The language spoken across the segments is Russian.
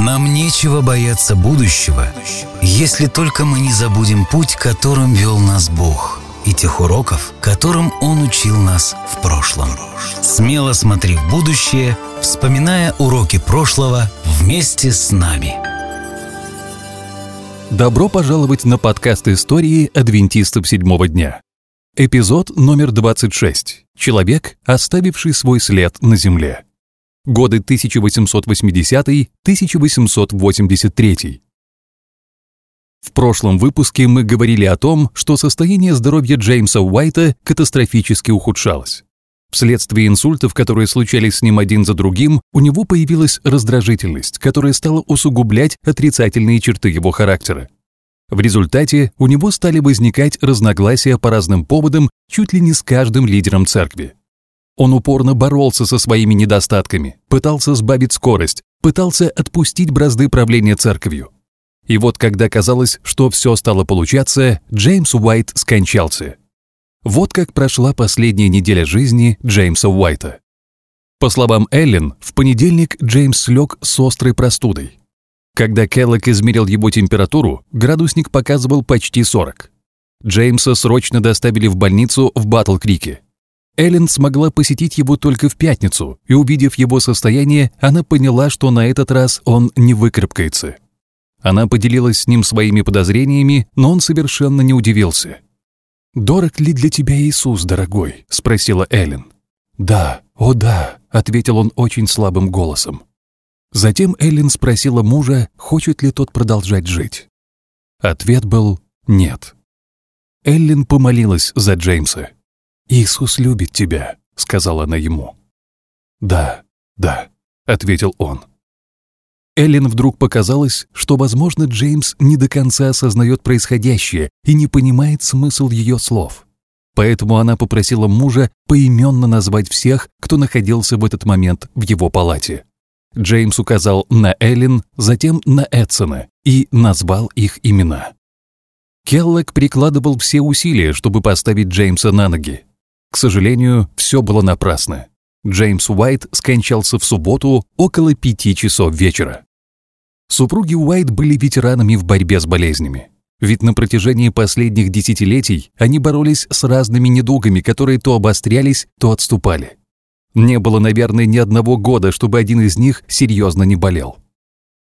Нам нечего бояться будущего, если только мы не забудем путь, которым вел нас Бог, и тех уроков, которым Он учил нас в прошлом. Смело смотри в будущее, вспоминая уроки прошлого вместе с нами. Добро пожаловать на подкаст истории адвентистов седьмого дня. Эпизод номер 26. Человек, оставивший свой след на земле. Годы 1880-1883. В прошлом выпуске мы говорили о том, что состояние здоровья Джеймса Уайта катастрофически ухудшалось. Вследствие инсультов, которые случались с ним один за другим, у него появилась раздражительность, которая стала усугублять отрицательные черты его характера. В результате у него стали возникать разногласия по разным поводам чуть ли не с каждым лидером церкви. Он упорно боролся со своими недостатками, пытался сбавить скорость, пытался отпустить бразды правления церковью. И вот когда казалось, что все стало получаться, Джеймс Уайт скончался. Вот как прошла последняя неделя жизни Джеймса Уайта. По словам Эллен, в понедельник Джеймс лег с острой простудой. Когда Келлок измерил его температуру, градусник показывал почти 40. Джеймса срочно доставили в больницу в Батл-Крике. Эллен смогла посетить его только в пятницу, и увидев его состояние, она поняла, что на этот раз он не выкарабкается. Она поделилась с ним своими подозрениями, но он совершенно не удивился. «Дорог ли для тебя Иисус, дорогой?» – спросила Эллен. «Да, о да», – ответил он очень слабым голосом. Затем Эллен спросила мужа, хочет ли тот продолжать жить. Ответ был «нет». Эллен помолилась за Джеймса. «Иисус любит тебя», — сказала она ему. «Да, да», — ответил он. Эллен вдруг показалось, что, возможно, Джеймс не до конца осознает происходящее и не понимает смысл ее слов. Поэтому она попросила мужа поименно назвать всех, кто находился в этот момент в его палате. Джеймс указал на Эллен, затем на Эдсона и назвал их имена. Келлок прикладывал все усилия, чтобы поставить Джеймса на ноги. К сожалению, все было напрасно. Джеймс Уайт скончался в субботу около пяти часов вечера. Супруги Уайт были ветеранами в борьбе с болезнями. Ведь на протяжении последних десятилетий они боролись с разными недугами, которые то обострялись, то отступали. Не было, наверное, ни одного года, чтобы один из них серьезно не болел.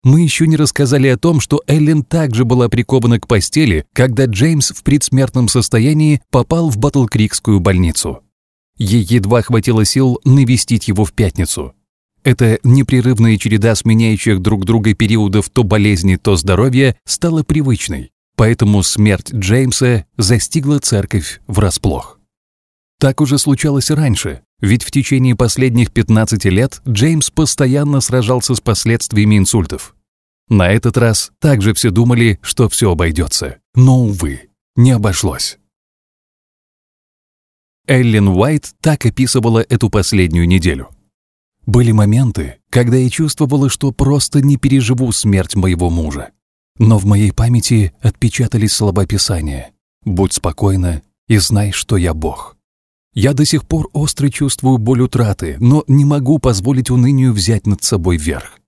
Мы еще не рассказали о том, что Эллен также была прикована к постели, когда Джеймс в предсмертном состоянии попал в Батлкрикскую больницу. Ей едва хватило сил навестить его в пятницу. Эта непрерывная череда сменяющих друг друга периодов то болезни, то здоровья стала привычной, поэтому смерть Джеймса застигла церковь врасплох. Так уже случалось раньше, ведь в течение последних 15 лет Джеймс постоянно сражался с последствиями инсультов. На этот раз также все думали, что все обойдется. Но, увы, не обошлось. Эллен Уайт так описывала эту последнюю неделю. Были моменты, когда я чувствовала, что просто не переживу смерть моего мужа. Но в моей памяти отпечатались слова Писания «Будь спокойна и знай, что я Бог». Я до сих пор остро чувствую боль утраты, но не могу позволить унынию взять над собой верх.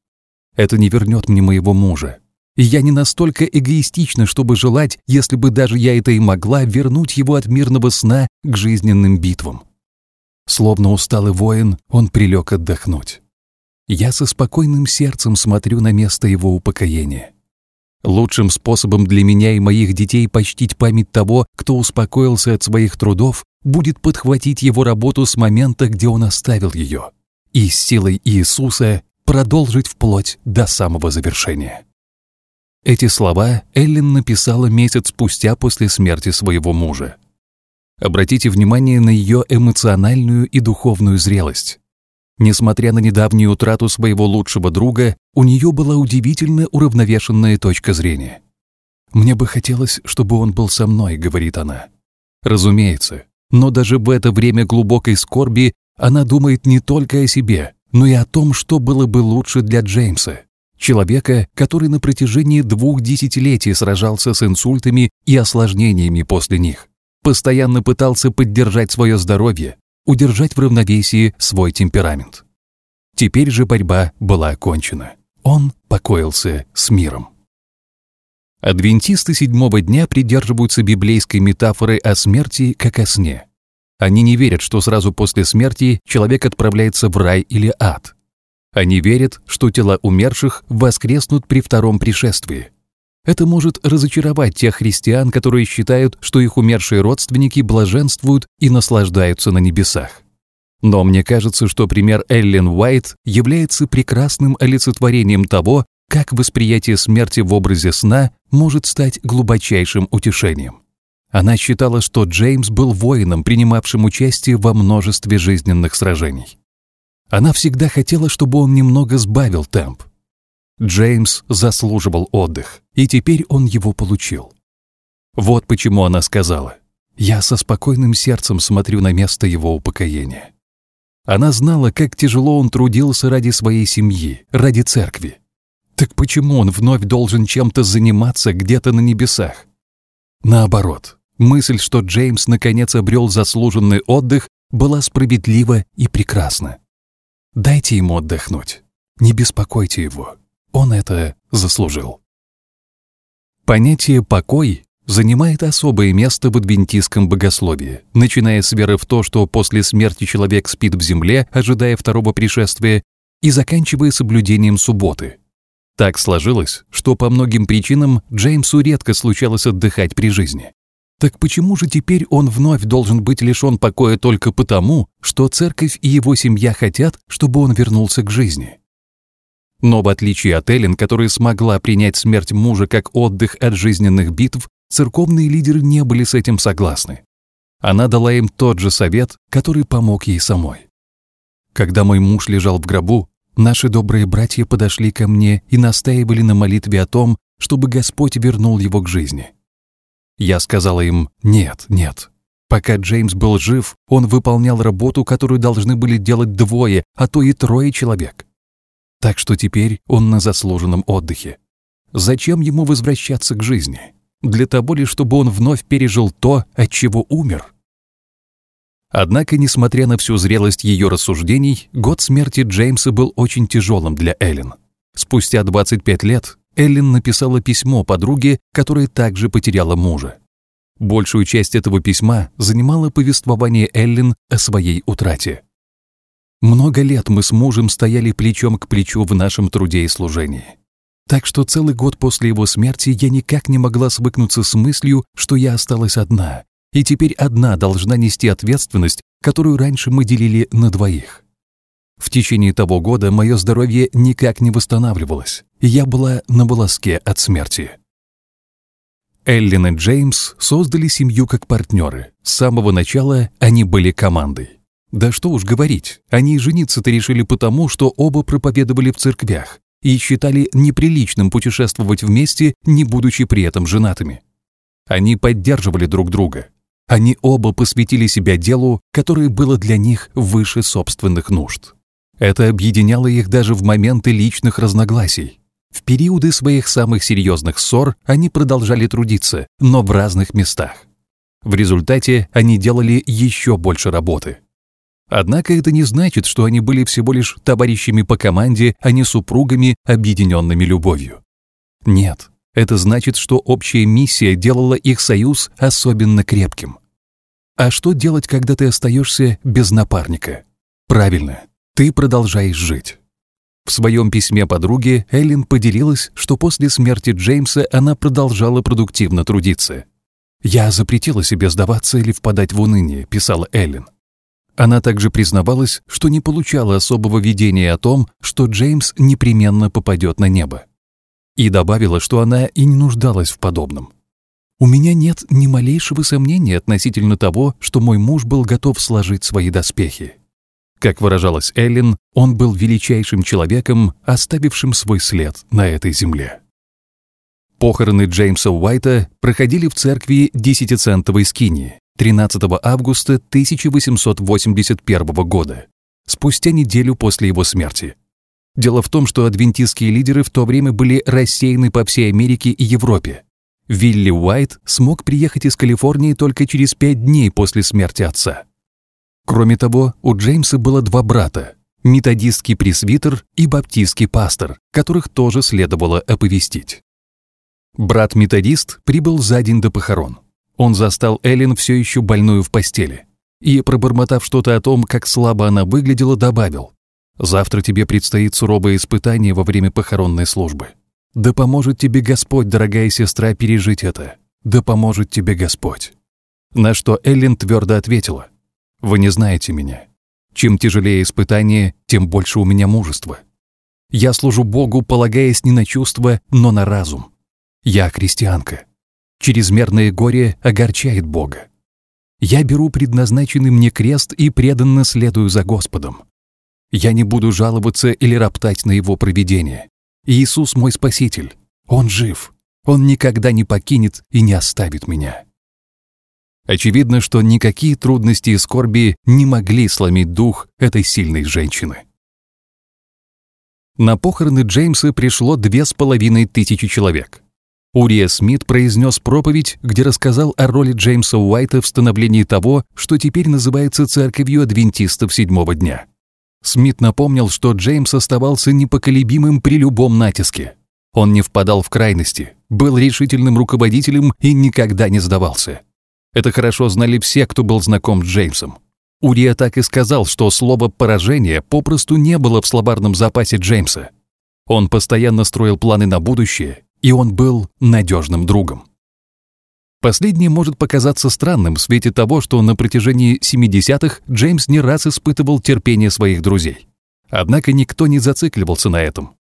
Это не вернет мне моего мужа. И я не настолько эгоистична, чтобы желать, если бы даже я это и могла, вернуть его от мирного сна к жизненным битвам. Словно усталый воин, он прилег отдохнуть. Я со спокойным сердцем смотрю на место его упокоения. Лучшим способом для меня и моих детей почтить память того, кто успокоился от своих трудов, будет подхватить его работу с момента, где он оставил ее, и силой Иисуса продолжить вплоть до самого завершения. Эти слова Эллен написала месяц спустя после смерти своего мужа. Обратите внимание на ее эмоциональную и духовную зрелость. Несмотря на недавнюю утрату своего лучшего друга, у нее была удивительно уравновешенная точка зрения. «Мне бы хотелось, чтобы он был со мной», — говорит она. Разумеется, но даже в это время глубокой скорби она думает не только о себе, но и о том, что было бы лучше для Джеймса, человека, который на протяжении двух десятилетий сражался с инсультами и осложнениями после них, постоянно пытался поддержать свое здоровье, удержать в равновесии свой темперамент. Теперь же борьба была окончена. Он покоился с миром. Адвентисты седьмого дня придерживаются библейской метафоры о смерти как о сне. Они не верят, что сразу после смерти человек отправляется в рай или ад. Они верят, что тела умерших воскреснут при втором пришествии. Это может разочаровать тех христиан, которые считают, что их умершие родственники блаженствуют и наслаждаются на небесах. Но мне кажется, что пример Эллен Уайт является прекрасным олицетворением того, как восприятие смерти в образе сна может стать глубочайшим утешением. Она считала, что Джеймс был воином, принимавшим участие во множестве жизненных сражений. Она всегда хотела, чтобы он немного сбавил темп. Джеймс заслуживал отдых, и теперь он его получил. Вот почему она сказала, «Я со спокойным сердцем смотрю на место его упокоения». Она знала, как тяжело он трудился ради своей семьи, ради церкви. Так почему он вновь должен чем-то заниматься где-то на небесах? Наоборот, мысль, что Джеймс наконец обрел заслуженный отдых, была справедлива и прекрасна. Дайте ему отдохнуть. Не беспокойте его. Он это заслужил. Понятие «покой» занимает особое место в адвентистском богословии, начиная с веры в то, что после смерти человек спит в земле, ожидая второго пришествия, и заканчивая соблюдением субботы. Так сложилось, что по многим причинам Джеймсу редко случалось отдыхать при жизни. Так почему же теперь он вновь должен быть лишен покоя только потому, что церковь и его семья хотят, чтобы он вернулся к жизни? Но в отличие от Эллен, которая смогла принять смерть мужа как отдых от жизненных битв, церковные лидеры не были с этим согласны. Она дала им тот же совет, который помог ей самой. Когда мой муж лежал в гробу, наши добрые братья подошли ко мне и настаивали на молитве о том, чтобы Господь вернул его к жизни. Я сказала им «нет, нет». Пока Джеймс был жив, он выполнял работу, которую должны были делать двое, а то и трое человек. Так что теперь он на заслуженном отдыхе. Зачем ему возвращаться к жизни? Для того ли, чтобы он вновь пережил то, от чего умер? Однако, несмотря на всю зрелость ее рассуждений, год смерти Джеймса был очень тяжелым для Эллен. Спустя 25 лет Эллен написала письмо подруге, которая также потеряла мужа. Большую часть этого письма занимало повествование Эллен о своей утрате. Много лет мы с мужем стояли плечом к плечу в нашем труде и служении. Так что целый год после его смерти я никак не могла свыкнуться с мыслью, что я осталась одна, и теперь одна должна нести ответственность, которую раньше мы делили на двоих. В течение того года мое здоровье никак не восстанавливалось, и я была на волоске от смерти. Эллен и Джеймс создали семью как партнеры. С самого начала они были командой. Да что уж говорить, они жениться-то решили потому, что оба проповедовали в церквях и считали неприличным путешествовать вместе, не будучи при этом женатыми. Они поддерживали друг друга. Они оба посвятили себя делу, которое было для них выше собственных нужд. Это объединяло их даже в моменты личных разногласий. В периоды своих самых серьезных ссор они продолжали трудиться, но в разных местах. В результате они делали еще больше работы. Однако это не значит, что они были всего лишь товарищами по команде, а не супругами, объединенными любовью. Нет, это значит, что общая миссия делала их союз особенно крепким. А что делать, когда ты остаешься без напарника? Правильно, ты продолжаешь жить. В своем письме подруге Эллен поделилась, что после смерти Джеймса она продолжала продуктивно трудиться. «Я запретила себе сдаваться или впадать в уныние», — писала Эллен. Она также признавалась, что не получала особого видения о том, что Джеймс непременно попадет на небо. И добавила, что она и не нуждалась в подобном. «У меня нет ни малейшего сомнения относительно того, что мой муж был готов сложить свои доспехи. Как выражалась Эллен, он был величайшим человеком, оставившим свой след на этой земле. Похороны Джеймса Уайта проходили в церкви Десятицентовой Скинии 13 августа 1881 года, спустя неделю после его смерти. Дело в том, что адвентистские лидеры в то время были рассеяны по всей Америке и Европе. Вилли Уайт смог приехать из Калифорнии только через пять дней после смерти отца. Кроме того, у Джеймса было два брата. методистский пресвитер и баптистский пастор, которых тоже следовало оповестить. Брат-методист прибыл за день до похорон. Он застал Эллен все еще больную в постели и, пробормотав что-то о том, как слабо она выглядела, добавил «Завтра тебе предстоит суровое испытание во время похоронной службы. Да поможет тебе Господь, дорогая сестра, пережить это. Да поможет тебе Господь». На что Эллен твердо ответила «Вы не знаете меня. Чем тяжелее испытание, тем больше у меня мужества. Я служу Богу, полагаясь не на чувства, но на разум. Я христианка. Чрезмерное горе огорчает Бога. Я беру предназначенный мне крест и преданно следую за Господом. Я не буду жаловаться или роптать на Его провидение. Иисус мой Спаситель. Он жив. Он никогда не покинет и не оставит меня. Очевидно, что никакие трудности и скорби не могли сломить дух этой сильной женщины. На похороны Джеймса пришло две с половиной тысячи человек. Урия Смит произнес проповедь, где рассказал о роли Джеймса Уайта в становлении того, что теперь называется церковью адвентистов седьмого дня. Смит напомнил, что Джеймс оставался непоколебимым при любом натиске. Он не впадал в крайности, был решительным руководителем и никогда не сдавался. Это хорошо знали все, кто был знаком с Джеймсом. Урия так и сказал, что слово «поражение» попросту не было в словарном запасе Джеймса. Он постоянно строил планы на будущее, и он был надежным другом. Последнее может показаться странным в свете того, что на протяжении 70-х Джеймс не раз испытывал терпение своих друзей. Однако никто не зацикливался на этом.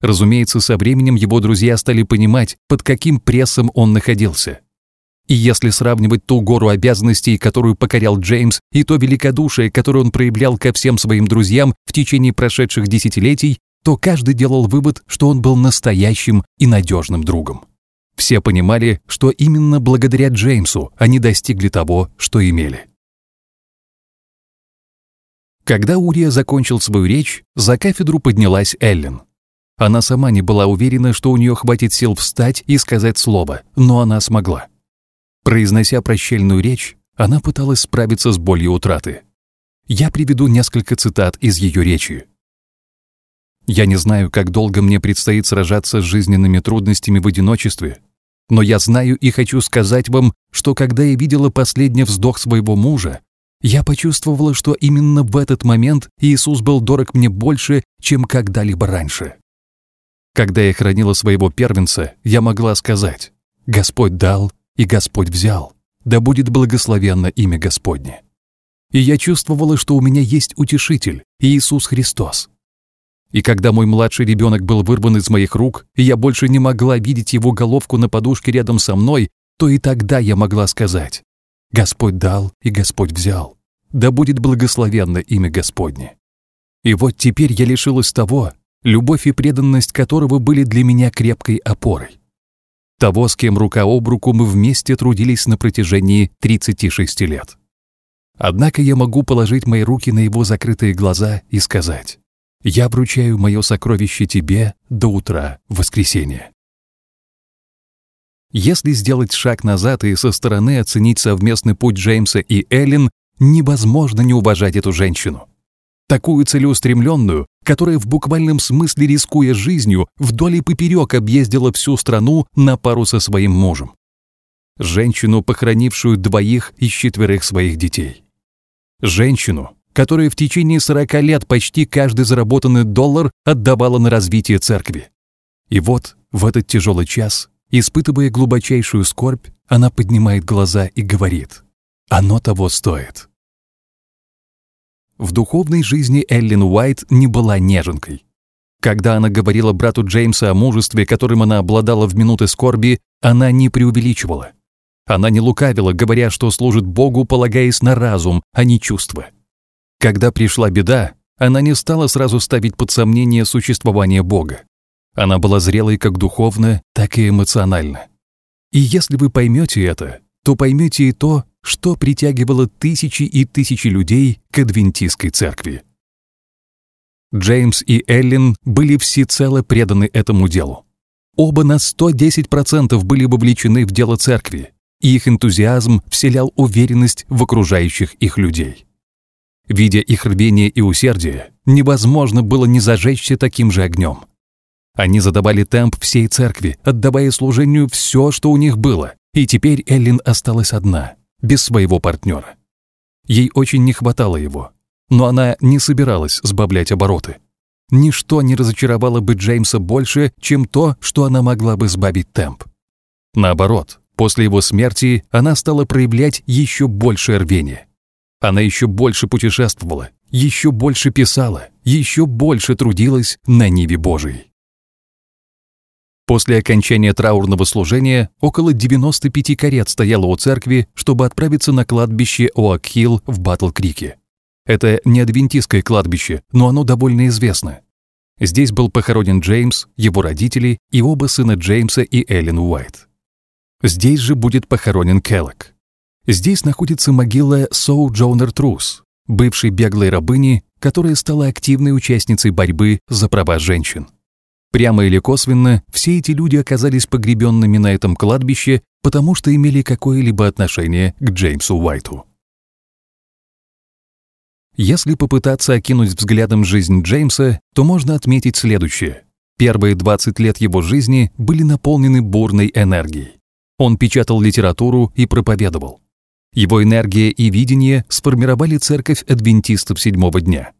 Разумеется, со временем его друзья стали понимать, под каким прессом он находился. И если сравнивать ту гору обязанностей, которую покорял Джеймс, и то великодушие, которое он проявлял ко всем своим друзьям в течение прошедших десятилетий, то каждый делал вывод, что он был настоящим и надежным другом. Все понимали, что именно благодаря Джеймсу они достигли того, что имели. Когда Урия закончил свою речь, за кафедру поднялась Эллен. Она сама не была уверена, что у нее хватит сил встать и сказать слово, но она смогла. Произнося прощальную речь, она пыталась справиться с болью утраты. Я приведу несколько цитат из ее речи. «Я не знаю, как долго мне предстоит сражаться с жизненными трудностями в одиночестве, но я знаю и хочу сказать вам, что когда я видела последний вздох своего мужа, я почувствовала, что именно в этот момент Иисус был дорог мне больше, чем когда-либо раньше. Когда я хранила своего первенца, я могла сказать «Господь дал, и Господь взял, да будет благословенно имя Господне. И я чувствовала, что у меня есть утешитель, Иисус Христос. И когда мой младший ребенок был вырван из моих рук, и я больше не могла видеть его головку на подушке рядом со мной, то и тогда я могла сказать «Господь дал, и Господь взял, да будет благословенно имя Господне». И вот теперь я лишилась того, любовь и преданность которого были для меня крепкой опорой того, с кем рука об руку мы вместе трудились на протяжении 36 лет. Однако я могу положить мои руки на его закрытые глаза и сказать, «Я вручаю мое сокровище тебе до утра воскресенья». Если сделать шаг назад и со стороны оценить совместный путь Джеймса и Эллен, невозможно не уважать эту женщину такую целеустремленную, которая в буквальном смысле рискуя жизнью, вдоль и поперек объездила всю страну на пару со своим мужем. Женщину, похоронившую двоих из четверых своих детей. Женщину, которая в течение 40 лет почти каждый заработанный доллар отдавала на развитие церкви. И вот в этот тяжелый час, испытывая глубочайшую скорбь, она поднимает глаза и говорит «Оно того стоит». В духовной жизни Эллен Уайт не была неженкой. Когда она говорила брату Джеймса о мужестве, которым она обладала в минуты скорби, она не преувеличивала. Она не лукавила, говоря, что служит Богу, полагаясь на разум, а не чувства. Когда пришла беда, она не стала сразу ставить под сомнение существование Бога. Она была зрелой как духовно, так и эмоционально. И если вы поймете это, то поймете и то, что притягивало тысячи и тысячи людей к адвентистской церкви. Джеймс и Эллен были всецело преданы этому делу. Оба на 110% были вовлечены в дело церкви, и их энтузиазм вселял уверенность в окружающих их людей. Видя их рвение и усердие, невозможно было не зажечься таким же огнем. Они задавали темп всей церкви, отдавая служению все, что у них было, и теперь Эллин осталась одна, без своего партнера. Ей очень не хватало его, но она не собиралась сбавлять обороты. Ничто не разочаровало бы Джеймса больше, чем то, что она могла бы сбавить темп. Наоборот, после его смерти она стала проявлять еще большее рвение. Она еще больше путешествовала, еще больше писала, еще больше трудилась на Ниве Божией. После окончания траурного служения около 95 карет стояло у церкви, чтобы отправиться на кладбище Оакхилл в Батл-Крике. Это не адвентистское кладбище, но оно довольно известно. Здесь был похоронен Джеймс, его родители и оба сына Джеймса и Эллен Уайт. Здесь же будет похоронен Келлок. Здесь находится могила Соу Джонер Трус, бывшей беглой рабыни, которая стала активной участницей борьбы за права женщин. Прямо или косвенно, все эти люди оказались погребенными на этом кладбище, потому что имели какое-либо отношение к Джеймсу Уайту. Если попытаться окинуть взглядом жизнь Джеймса, то можно отметить следующее. Первые 20 лет его жизни были наполнены бурной энергией. Он печатал литературу и проповедовал. Его энергия и видение сформировали церковь адвентистов седьмого дня.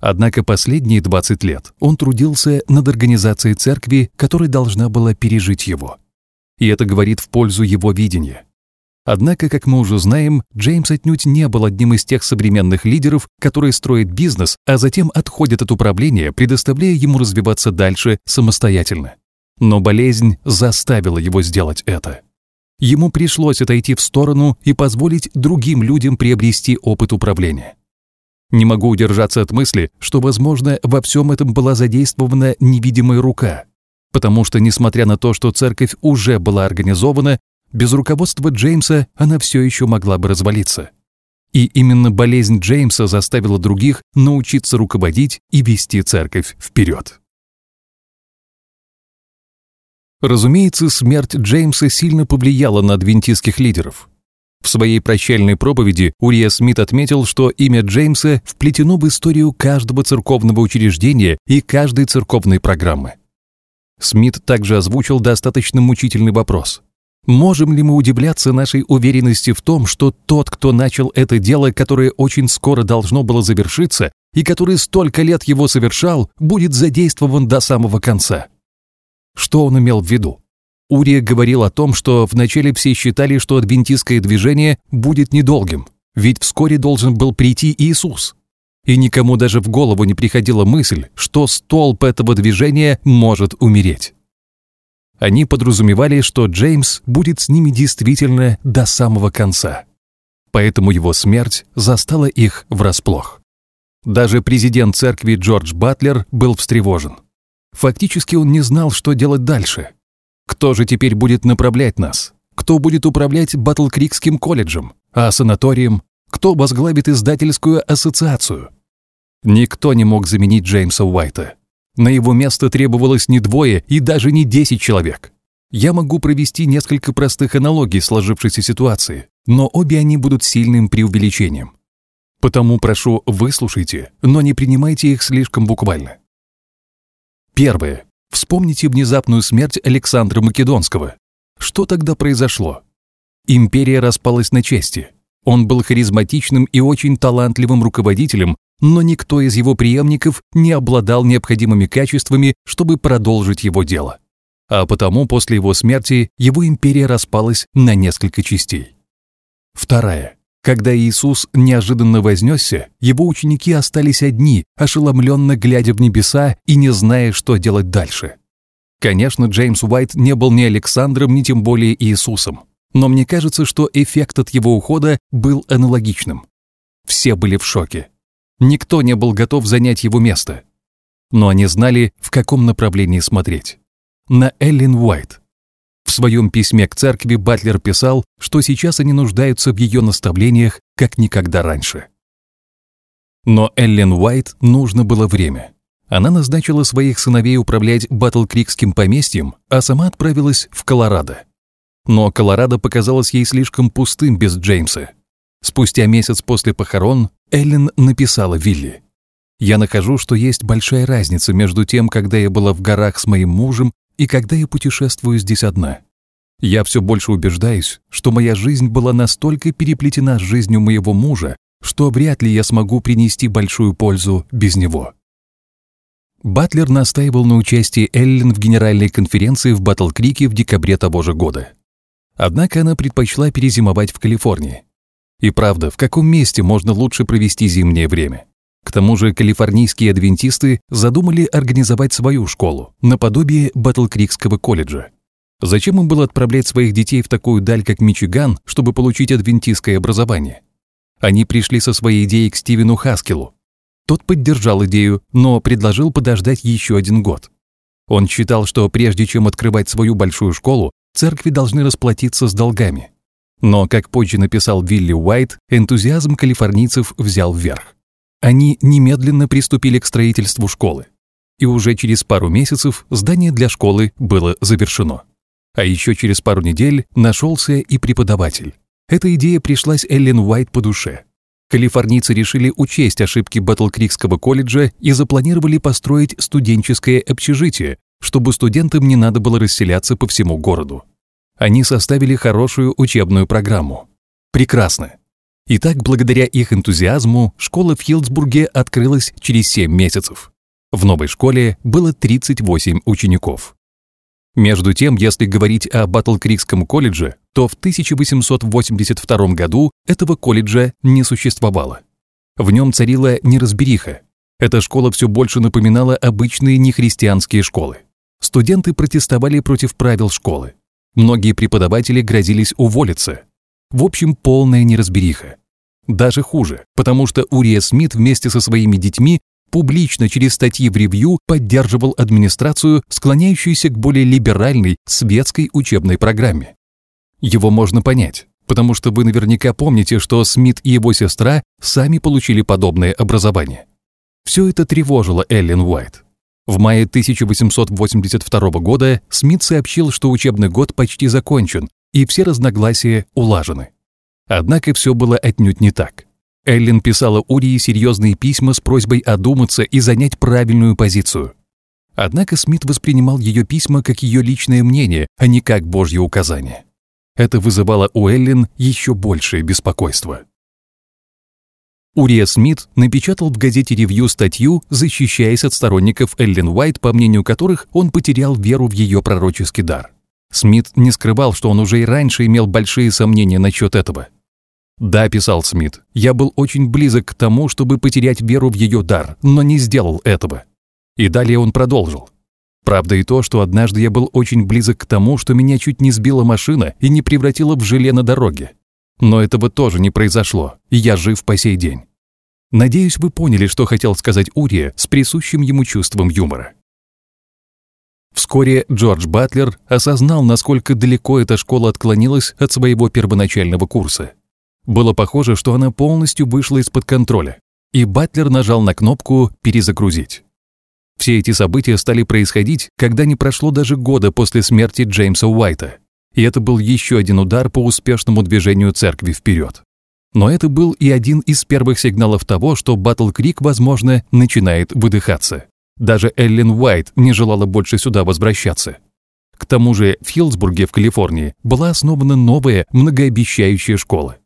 Однако последние 20 лет он трудился над организацией церкви, которая должна была пережить его. И это говорит в пользу его видения. Однако, как мы уже знаем, Джеймс отнюдь не был одним из тех современных лидеров, которые строят бизнес, а затем отходят от управления, предоставляя ему развиваться дальше самостоятельно. Но болезнь заставила его сделать это. Ему пришлось отойти в сторону и позволить другим людям приобрести опыт управления. Не могу удержаться от мысли, что, возможно, во всем этом была задействована невидимая рука, потому что, несмотря на то, что церковь уже была организована, без руководства Джеймса она все еще могла бы развалиться. И именно болезнь Джеймса заставила других научиться руководить и вести церковь вперед. Разумеется, смерть Джеймса сильно повлияла на адвентистских лидеров. В своей прощальной проповеди Урия Смит отметил, что имя Джеймса вплетено в историю каждого церковного учреждения и каждой церковной программы. Смит также озвучил достаточно мучительный вопрос. Можем ли мы удивляться нашей уверенности в том, что тот, кто начал это дело, которое очень скоро должно было завершиться, и который столько лет его совершал, будет задействован до самого конца? Что он имел в виду? Урия говорил о том, что вначале все считали, что адвентистское движение будет недолгим, ведь вскоре должен был прийти Иисус. И никому даже в голову не приходила мысль, что столб этого движения может умереть. Они подразумевали, что Джеймс будет с ними действительно до самого конца. Поэтому его смерть застала их врасплох. Даже президент церкви Джордж Батлер был встревожен. Фактически он не знал, что делать дальше. Кто же теперь будет направлять нас? Кто будет управлять Батлкрикским колледжем, а санаторием? Кто возглавит издательскую ассоциацию? Никто не мог заменить Джеймса Уайта. На его место требовалось не двое и даже не десять человек. Я могу провести несколько простых аналогий сложившейся ситуации, но обе они будут сильным преувеличением. Потому прошу, выслушайте, но не принимайте их слишком буквально. Первое. Вспомните внезапную смерть Александра Македонского. Что тогда произошло? Империя распалась на части. Он был харизматичным и очень талантливым руководителем, но никто из его преемников не обладал необходимыми качествами, чтобы продолжить его дело. А потому после его смерти его империя распалась на несколько частей. Вторая. Когда Иисус неожиданно вознесся, его ученики остались одни, ошеломленно глядя в небеса и не зная, что делать дальше. Конечно, Джеймс Уайт не был ни Александром, ни тем более Иисусом. Но мне кажется, что эффект от его ухода был аналогичным. Все были в шоке. Никто не был готов занять его место. Но они знали, в каком направлении смотреть. На Эллен Уайт. В своем письме к церкви Батлер писал, что сейчас они нуждаются в ее наставлениях, как никогда раньше. Но Эллен Уайт нужно было время. Она назначила своих сыновей управлять Батлкрикским поместьем, а сама отправилась в Колорадо. Но Колорадо показалось ей слишком пустым без Джеймса. Спустя месяц после похорон Эллен написала Вилли. «Я нахожу, что есть большая разница между тем, когда я была в горах с моим мужем и когда я путешествую здесь одна. Я все больше убеждаюсь, что моя жизнь была настолько переплетена с жизнью моего мужа, что вряд ли я смогу принести большую пользу без него. Батлер настаивал на участии Эллен в генеральной конференции в Батл-Крике в декабре того же года. Однако она предпочла перезимовать в Калифорнии. И правда, в каком месте можно лучше провести зимнее время? К тому же калифорнийские адвентисты задумали организовать свою школу, наподобие Батл-Крикского колледжа. Зачем им было отправлять своих детей в такую даль, как Мичиган, чтобы получить адвентистское образование? Они пришли со своей идеей к Стивену Хаскелу. Тот поддержал идею, но предложил подождать еще один год. Он считал, что прежде чем открывать свою большую школу, церкви должны расплатиться с долгами. Но, как позже написал Вилли Уайт, энтузиазм калифорнийцев взял вверх. Они немедленно приступили к строительству школы. И уже через пару месяцев здание для школы было завершено. А еще через пару недель нашелся и преподаватель. Эта идея пришлась Эллен Уайт по душе. Калифорнийцы решили учесть ошибки Батлкрикского колледжа и запланировали построить студенческое общежитие, чтобы студентам не надо было расселяться по всему городу. Они составили хорошую учебную программу. Прекрасно. Итак, благодаря их энтузиазму, школа в Хилдсбурге открылась через 7 месяцев. В новой школе было 38 учеников. Между тем, если говорить о Батлкрикском колледже, то в 1882 году этого колледжа не существовало. В нем царила неразбериха. Эта школа все больше напоминала обычные нехристианские школы. Студенты протестовали против правил школы. Многие преподаватели грозились уволиться. В общем, полная неразбериха. Даже хуже, потому что Урия Смит вместе со своими детьми публично через статьи в ревью поддерживал администрацию, склоняющуюся к более либеральной светской учебной программе. Его можно понять, потому что вы наверняка помните, что Смит и его сестра сами получили подобное образование. Все это тревожило Эллен Уайт. В мае 1882 года Смит сообщил, что учебный год почти закончен, и все разногласия улажены. Однако все было отнюдь не так. Эллен писала Урии серьезные письма с просьбой одуматься и занять правильную позицию. Однако Смит воспринимал ее письма как ее личное мнение, а не как Божье указание. Это вызывало у Эллен еще большее беспокойство. Урия Смит напечатал в газете «Ревью» статью, защищаясь от сторонников Эллен Уайт, по мнению которых он потерял веру в ее пророческий дар. Смит не скрывал, что он уже и раньше имел большие сомнения насчет этого. «Да», — писал Смит, — «я был очень близок к тому, чтобы потерять веру в ее дар, но не сделал этого». И далее он продолжил. Правда и то, что однажды я был очень близок к тому, что меня чуть не сбила машина и не превратила в желе на дороге. Но этого тоже не произошло, и я жив по сей день. Надеюсь, вы поняли, что хотел сказать Урия с присущим ему чувством юмора. Вскоре Джордж Батлер осознал, насколько далеко эта школа отклонилась от своего первоначального курса. Было похоже, что она полностью вышла из-под контроля, и Батлер нажал на кнопку «Перезагрузить». Все эти события стали происходить, когда не прошло даже года после смерти Джеймса Уайта, и это был еще один удар по успешному движению церкви вперед. Но это был и один из первых сигналов того, что Батл Крик, возможно, начинает выдыхаться. Даже Эллен Уайт не желала больше сюда возвращаться. К тому же в Хилсбурге в Калифорнии была основана новая многообещающая школа.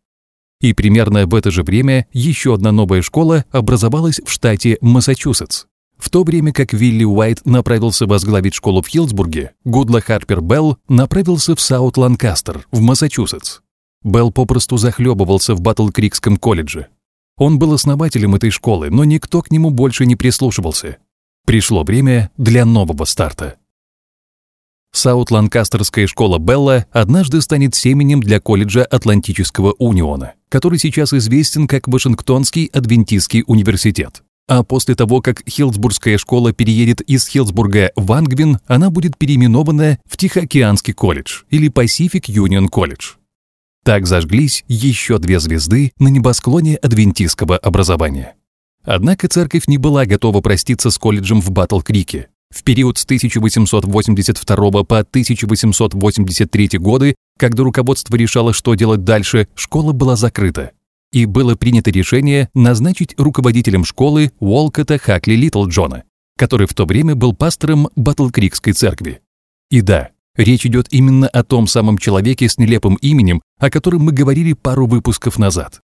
И примерно в это же время еще одна новая школа образовалась в штате Массачусетс. В то время как Вилли Уайт направился возглавить школу в Хилсбурге, Гудла Харпер Белл направился в Саут Ланкастер, в Массачусетс. Белл попросту захлебывался в Батл-Крикском колледже. Он был основателем этой школы, но никто к нему больше не прислушивался. Пришло время для нового старта. Саут-Ланкастерская школа Белла однажды станет семенем для колледжа Атлантического униона, который сейчас известен как Вашингтонский адвентистский университет. А после того, как Хилдсбургская школа переедет из Хилдсбурга в Ангвин, она будет переименована в Тихоокеанский колледж или Pacific Union колледж. Так зажглись еще две звезды на небосклоне адвентистского образования. Однако церковь не была готова проститься с колледжем в Батл-Крике, в период с 1882 по 1883 годы, когда руководство решало, что делать дальше, школа была закрыта. и было принято решение назначить руководителем школы Уолкота Хакли Литлджона, который в то время был пастором Батлкрикской церкви. И да, речь идет именно о том самом человеке с нелепым именем, о котором мы говорили пару выпусков назад.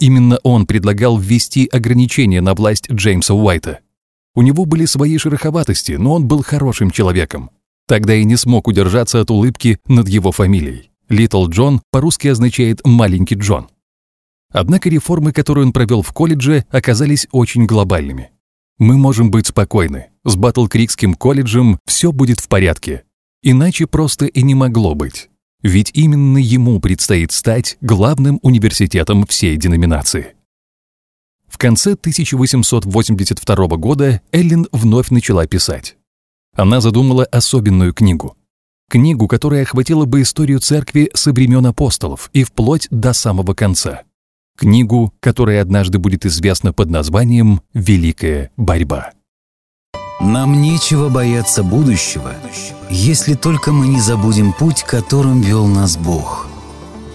Именно он предлагал ввести ограничения на власть Джеймса Уайта. У него были свои шероховатости, но он был хорошим человеком. Тогда и не смог удержаться от улыбки над его фамилией. Литл Джон по-русски означает «маленький Джон». Однако реформы, которые он провел в колледже, оказались очень глобальными. Мы можем быть спокойны. С Батл-Крикским колледжем все будет в порядке. Иначе просто и не могло быть. Ведь именно ему предстоит стать главным университетом всей деноминации. В конце 1882 года Эллен вновь начала писать. Она задумала особенную книгу. Книгу, которая охватила бы историю церкви со времен апостолов и вплоть до самого конца. Книгу, которая однажды будет известна под названием «Великая борьба». Нам нечего бояться будущего, если только мы не забудем путь, которым вел нас Бог,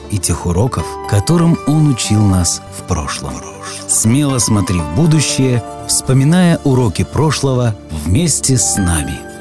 и тех уроков, которым Он учил нас в прошлом. Смело смотри в будущее, вспоминая уроки прошлого вместе с нами –